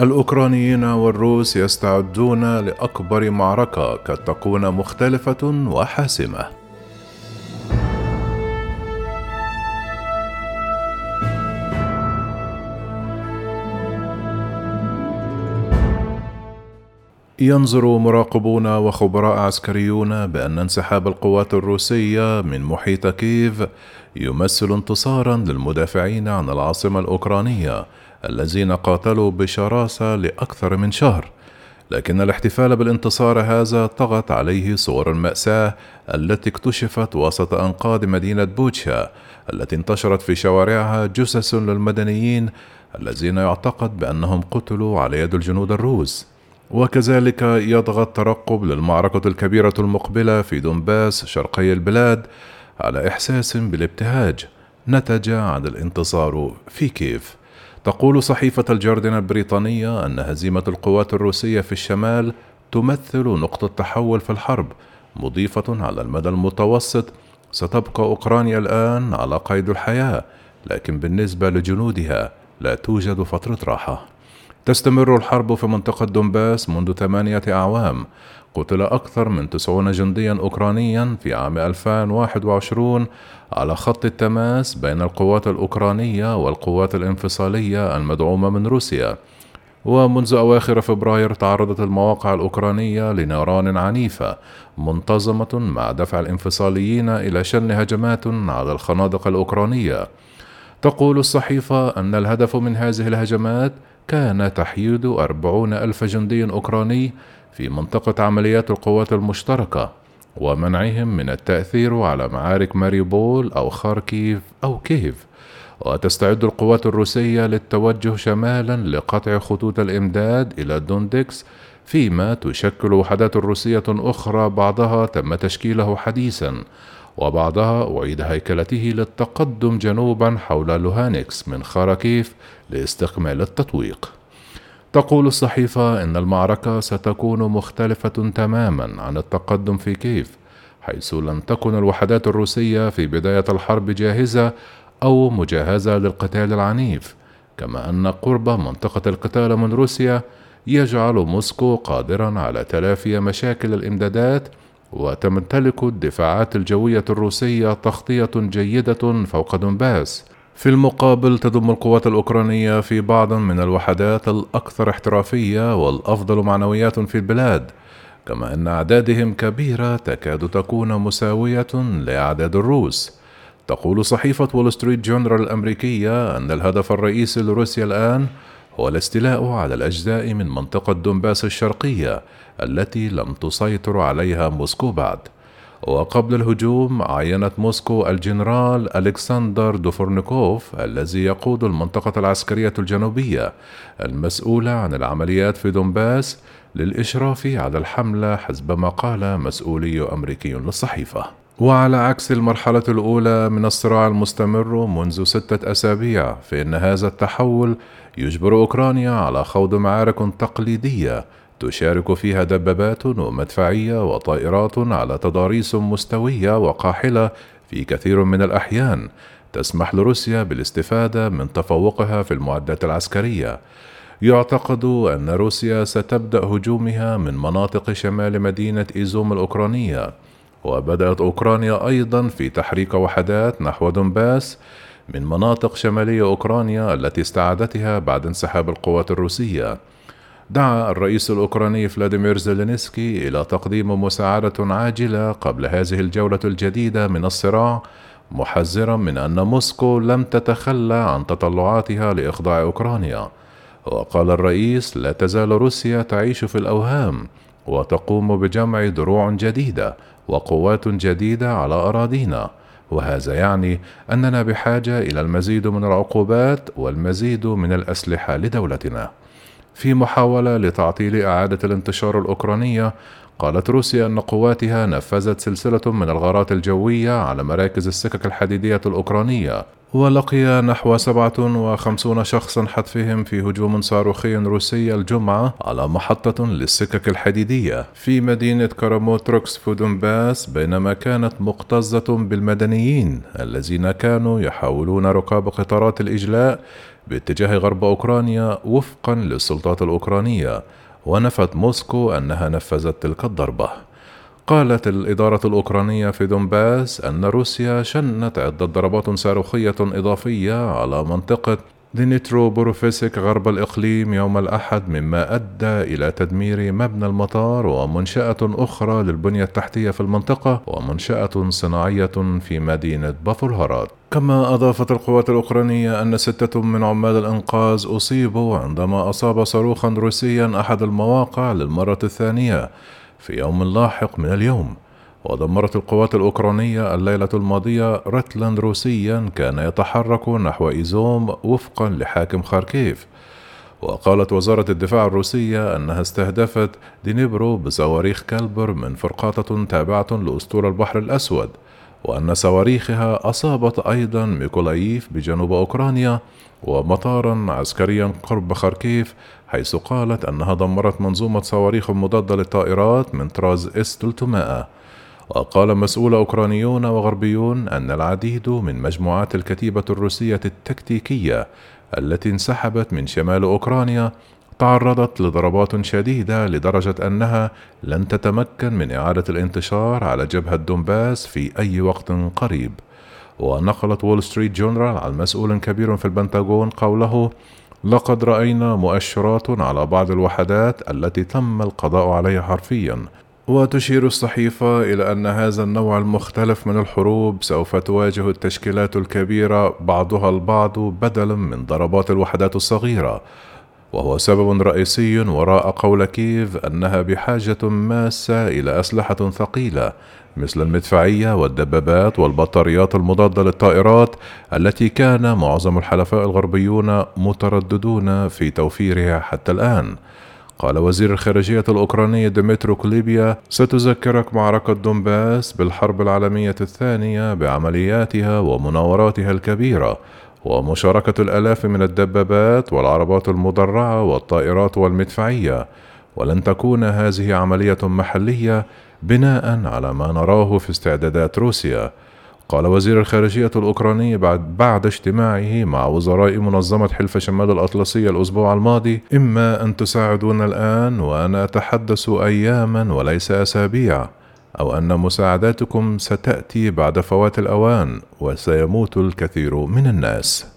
الأوكرانيين والروس يستعدون لأكبر معركة قد تكون مختلفة وحاسمة. ينظر مراقبون وخبراء عسكريون بأن انسحاب القوات الروسية من محيط كييف يمثل انتصارا للمدافعين عن العاصمة الأوكرانية الذين قاتلوا بشراسة لأكثر من شهر. لكن الاحتفال بالانتصار هذا طغت عليه صور المأساة التي اكتشفت وسط أنقاض مدينة بوتشا التي انتشرت في شوارعها جثث للمدنيين الذين يعتقد بأنهم قتلوا على يد الجنود الروس. وكذلك يضغط الترقب للمعركة الكبيرة المقبلة في دونباس شرقي البلاد على إحساس بالابتهاج نتج عن الانتصار في كيف تقول صحيفة الجاردن البريطانية أن هزيمة القوات الروسية في الشمال تمثل نقطة تحول في الحرب مضيفة على المدى المتوسط. ستبقى أوكرانيا الآن على قيد الحياة لكن بالنسبة لجنودها لا توجد فترة راحة. تستمر الحرب في منطقة دونباس منذ ثمانية أعوام. قتل أكثر من تسعون جنديا أوكرانيا في عام 2021 على خط التماس بين القوات الأوكرانية والقوات الانفصالية المدعومة من روسيا. ومنذ أواخر فبراير تعرضت المواقع الأوكرانية لنيران عنيفة منتظمة مع دفع الانفصاليين إلى شن هجمات على الخنادق الأوكرانية. تقول الصحيفة أن الهدف من هذه الهجمات كان تحييد أربعون ألف جندي أوكراني في منطقة عمليات القوات المشتركة ومنعهم من التأثير على معارك ماريوبول أو خاركيف أو كييف وتستعد القوات الروسية للتوجه شمالا لقطع خطوط الإمداد إلى دونيتسك فيما تشكل وحدات روسية أخرى بعضها تم تشكيله حديثا. وبعضها أعيد هيكلته للتقدم جنوبا حول لوهانسك من خاركيف لاستكمال التطويق. تقول الصحيفة إن المعركة ستكون مختلفة تماما عن التقدم في كييف حيث لم تكن الوحدات الروسية في بداية الحرب جاهزة أو مجهزة للقتال العنيف كما أن قرب منطقة القتال من روسيا يجعل موسكو قادرا على تلافي مشاكل الإمدادات وتمتلك الدفاعات الجوية الروسية تغطية جيدة فوق دونباس. في المقابل تضم القوات الأوكرانية في بعض من الوحدات الأكثر احترافية والأفضل معنويات في البلاد كما أن أعدادهم كبيرة تكاد تكون مساوية لأعداد الروس. تقول صحيفة وول ستريت جورنال الأمريكية أن الهدف الرئيسي لروسيا الآن هو الاستيلاء على الأجزاء من منطقة دونباس الشرقية التي لم تسيطر عليها موسكو بعد. وقبل الهجوم عينت موسكو الجنرال ألكسندر دفورنيكوف الذي يقود المنطقة العسكرية الجنوبية المسؤولة عن العمليات في دونباس للإشراف على الحملة حسب ما قال مسؤولي أمريكي للصحيفة. وعلى عكس المرحلة الأولى من الصراع المستمر منذ ستة أسابيع فإن هذا التحول يجبر أوكرانيا على خوض معارك تقليدية تشارك فيها دبابات ومدفعية وطائرات على تضاريس مستوية وقاحلة في كثير من الأحيان تسمح لروسيا بالاستفادة من تفوقها في المعدات العسكرية. يعتقد أن روسيا ستبدأ هجومها من مناطق شمال مدينة إيزوم الأوكرانية. وبدأت أوكرانيا أيضا في تحريك وحدات نحو دونباس من مناطق شمالية أوكرانيا التي استعادتها بعد انسحاب القوات الروسية. دعا الرئيس الأوكراني فلاديمير زيلينسكي إلى تقديم مساعدة عاجلة قبل هذه الجولة الجديدة من الصراع محذرا من أن موسكو لم تتخلى عن تطلعاتها لإخضاع أوكرانيا. وقال الرئيس لا تزال روسيا تعيش في الأوهام وتقوم بجمع دروع جديدة وقوات جديدة على أراضينا. وهذا يعني أننا بحاجة إلى المزيد من العقوبات والمزيد من الأسلحة لدولتنا. في محاولة لتعطيل إعادة الانتشار الأوكرانية قالت روسيا أن قواتها نفذت سلسلة من الغارات الجوية على مراكز السكك الحديدية الأوكرانية ولقي نحو 57 شخصا حتفهم في هجوم صاروخي روسي الجمعة على محطة للسكك الحديدية في مدينة كراماتورسك في دونباس بينما كانت مكتظة بالمدنيين الذين كانوا يحاولون ركوب قطارات الإجلاء باتجاه غرب أوكرانيا وفقا للسلطات الأوكرانية. ونفت موسكو أنها نفذت تلك الضربة. قالت الإدارة الأوكرانية في دونباس أن روسيا شنت عدة ضربات صاروخية إضافية على منطقة دنيبروبتروفسك غرب الإقليم يوم الأحد مما أدى إلى تدمير مبنى المطار ومنشأة أخرى للبنية التحتية في المنطقة ومنشأة صناعية في مدينة بافلوهراد كما أضافت القوات الأوكرانية أن ستة من عمال الإنقاذ أصيبوا عندما أصاب صاروخا روسيا أحد المواقع للمرة الثانية في يوم لاحق من اليوم. ودمرت القوات الأوكرانية الليلة الماضية رتلا روسيا كان يتحرك نحو إيزوم وفقا لحاكم خاركيف. وقالت وزارة الدفاع الروسية أنها استهدفت دنيبرو بصواريخ كاليبر من فرقاطة تابعة لأسطول البحر الأسود وأن صواريخها أصابت أيضا ميكولايف بجنوب أوكرانيا ومطارا عسكريا قرب خاركيف حيث قالت أنها دمرت منظومة صواريخ مضادة للطائرات من طراز إس 300 وقال مسؤولون أوكرانيون وغربيون أن العديد من مجموعات الكتيبة الروسية التكتيكية التي انسحبت من شمال أوكرانيا تعرضت لضربات شديدة لدرجة أنها لن تتمكن من إعادة الانتشار على جبهة دونباس في أي وقت قريب. ونقلت وول ستريت جورنال عن مسؤول كبير في البنتاغون قوله لقد رأينا مؤشرات على بعض الوحدات التي تم القضاء عليها حرفيا. وتشير الصحيفة إلى أن هذا النوع المختلف من الحروب سوف تواجه التشكيلات الكبيرة بعضها البعض بدلا من ضربات الوحدات الصغيرة وهو سبب رئيسي وراء قول كييف أنها بحاجة ماسة إلى أسلحة ثقيلة مثل المدفعية والدبابات والبطاريات المضادة للطائرات التي كان معظم الحلفاء الغربيون مترددون في توفيرها حتى الآن. قال وزير الخارجية الأوكراني ديمترو كوليبا ستذكركم معركة دونباس بالحرب العالمية الثانية بعملياتها ومناوراتها الكبيرة ومشاركة الآلاف من الدبابات والعربات المدرعة والطائرات والمدفعية. ولن تكون هذه عملية محلية بناء على ما نراه في استعدادات روسيا. قال وزير الخارجية الأوكراني بعد, بعد اجتماعه مع وزراء منظمة حلف شمال الأطلسي الأسبوع الماضي إما أن تساعدونا الآن وأنا أتحدث أياما وليس أسابيع أو أن مساعداتكم ستأتي بعد فوات الأوان وسيموت الكثير من الناس.